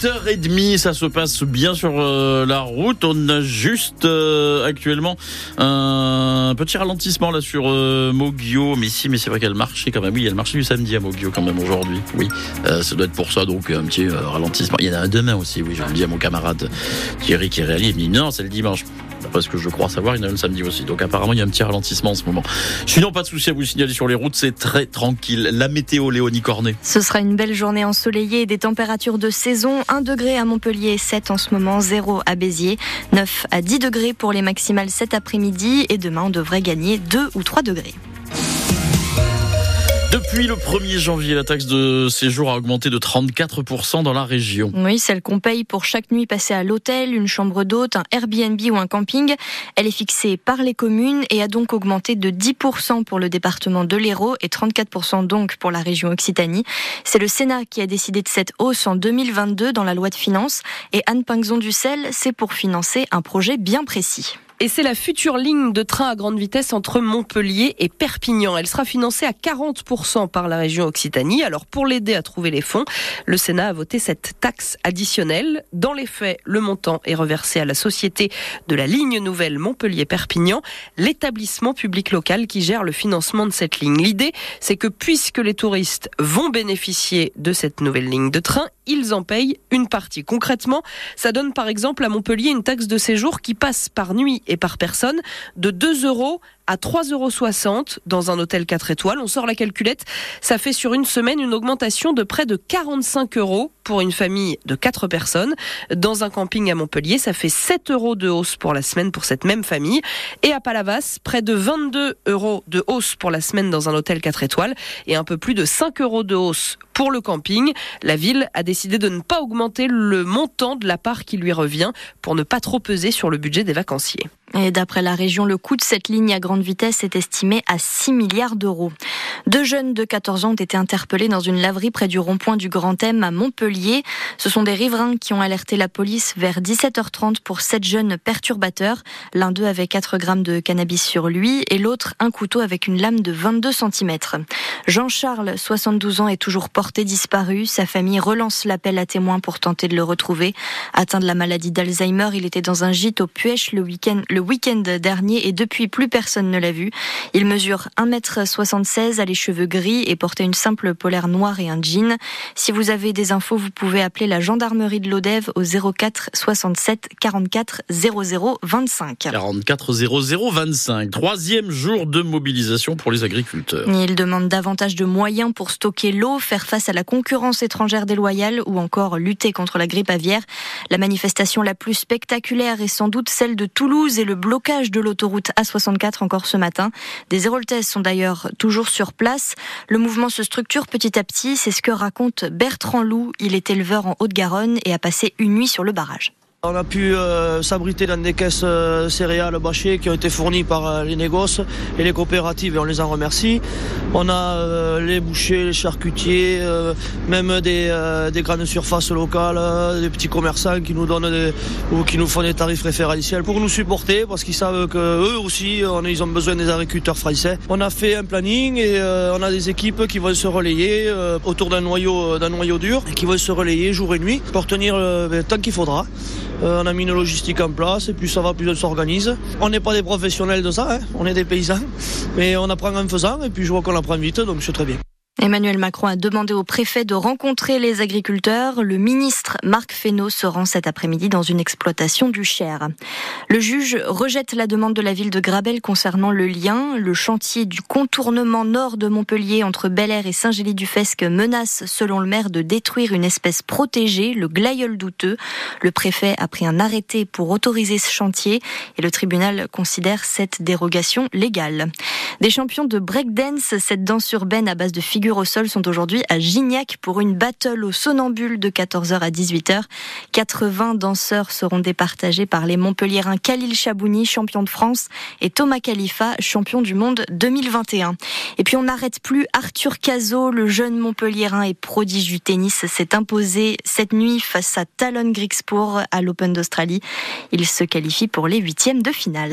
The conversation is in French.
8h30, ça se passe bien sur euh, la route. On a juste euh, actuellement un petit ralentissement là sur euh. Mais si, mais c'est vrai qu'il y a le marché quand même. Oui, il y a le marché du samedi à Mogio quand même aujourd'hui. Oui, ça doit être pour ça. Donc un petit ralentissement. Il y en a un demain aussi. Oui, je le dis à mon camarade Thierry qui réalise. Il me dit non, c'est le dimanche parce que je crois savoir, il y en a le samedi aussi. Donc apparemment, il y a un petit ralentissement en ce moment. Sinon, pas de souci à vous signaler sur les routes, c'est très tranquille. La météo, Léonie Cornet. Ce sera une belle journée ensoleillée des températures de saison. 1 degré à Montpellier, 7 en ce moment, 0 à Béziers, 9 à 10 degrés pour les maximales cet après-midi et demain, on devrait gagner 2 ou 3 degrés. Depuis le 1er janvier, la taxe de séjour a augmenté de 34% dans la région. Oui, celle qu'on paye pour chaque nuit passée à l'hôtel, une chambre d'hôte, un Airbnb ou un camping, elle est fixée par les communes et a donc augmenté de 10% pour le département de l'Hérault et 34% donc pour la région Occitanie. C'est le Sénat qui a décidé de cette hausse en 2022 dans la loi de finances et Anne Pinxon-Ducel, c'est pour financer un projet bien précis et c'est la future ligne de train à grande vitesse entre Montpellier et Perpignan. Elle sera financée à 40% par la région Occitanie. Alors pour l'aider à trouver les fonds, le Sénat a voté cette taxe additionnelle. Dans les faits, le montant est reversé à la société de la ligne nouvelle Montpellier-Perpignan, l'établissement public local qui gère le financement de cette ligne. L'idée, c'est que puisque les touristes vont bénéficier de cette nouvelle ligne de train, ils en payent une partie. Concrètement, ça donne par exemple à Montpellier une taxe de séjour qui passe par nuit et par personne de 2 euros à 3,60 euros dans un hôtel 4 étoiles. On sort la calculette. Ça fait sur une semaine une augmentation de près de 45 euros pour une famille de 4 personnes. Dans un camping à Montpellier, ça fait 7 euros de hausse pour la semaine pour cette même famille. Et à Palavas, près de 22 euros de hausse pour la semaine dans un hôtel 4 étoiles et un peu plus de 5 euros de hausse pour le camping. La ville a décidé de ne pas augmenter le montant de la part qui lui revient pour ne pas trop peser sur le budget des vacanciers. Et d'après la région, le coût de cette ligne à grande vitesse est estimé à 6 milliards d'euros. Deux jeunes de 14 ans ont été interpellés dans une laverie près du rond-point du Grand M à Montpellier. Ce sont des riverains qui ont alerté la police vers 17h30 pour sept jeunes perturbateurs. L'un d'eux avait 4 grammes de cannabis sur lui et l'autre un couteau avec une lame de 22 cm. Jean-Charles, 72 ans, est toujours porté disparu. Sa famille relance l'appel à témoins pour tenter de le retrouver. Atteint de la maladie d'Alzheimer, il était dans un gîte au Puech le week-end le week-end dernier et depuis plus personne ne l'a vu. Il mesure 1m76, a les cheveux gris et portait une simple polaire noire et un jean. Si vous avez des infos, vous pouvez appeler la gendarmerie de l'Odève au 04 67 44 00 25. 44 00 25. Troisième jour de mobilisation pour les agriculteurs. Ils demandent davantage de moyens pour stocker l'eau, faire face à la concurrence étrangère déloyale ou encore lutter contre la grippe aviaire. La manifestation la plus spectaculaire est sans doute celle de Toulouse et le blocage de l'autoroute A64 encore ce matin. Des Héroltaises sont d'ailleurs toujours sur place. Le mouvement se structure petit à petit, c'est ce que raconte Bertrand Loup. Il est éleveur en Haute-Garonne et a passé une nuit sur le barrage. On a pu euh, s'abriter dans des caisses euh, céréales bâchées qui ont été fournies par euh, les négoces et les coopératives et on les en remercie. On a les bouchers, les charcutiers, même des, des, grandes surfaces locales, des petits commerçants qui nous donnent des, ou qui nous font des tarifs préférentiels pour nous supporter parce qu'ils savent que eux aussi ils ont besoin des agriculteurs français. On a fait un planning et on a des équipes qui vont se relayer autour d'un noyau d'un noyau dur et qui vont se relayer jour et nuit pour tenir temps qu'il faudra. Euh, on a mis une logistique en place et plus ça va, plus on s'organise. On n'est pas des professionnels de ça, hein. on est des paysans, mais on apprend en faisant et puis je vois qu'on apprend vite, donc c'est très bien. Emmanuel Macron a demandé au préfet de rencontrer les agriculteurs. Le ministre Marc Fesneau se rend cet après-midi dans une exploitation du Cher. Le juge rejette la demande de la ville de Grabel concernant le lien. Le chantier du contournement nord de Montpellier entre Bel Air et Saint-Gély-du-Fesque menace, selon le maire, de détruire une espèce protégée, le glaïeul douteux. Le préfet a pris un arrêté pour autoriser ce chantier et le tribunal considère cette dérogation légale. Des champions de breakdance, cette danse urbaine à base de figures au sol sont aujourd'hui à Gignac pour une battle au sonambule de 14h à 18h. 80 danseurs seront départagés par les Montpelliérains Khalil Chabouni, champion de France, et Thomas Khalifa, champion du monde 2021. Et puis on n'arrête plus Arthur Cazot, le jeune Montpelliérain et prodige du tennis, s'est imposé cette nuit face à Talon Grigspur à l'Open d'Australie. Il se qualifie pour les huitièmes de finale.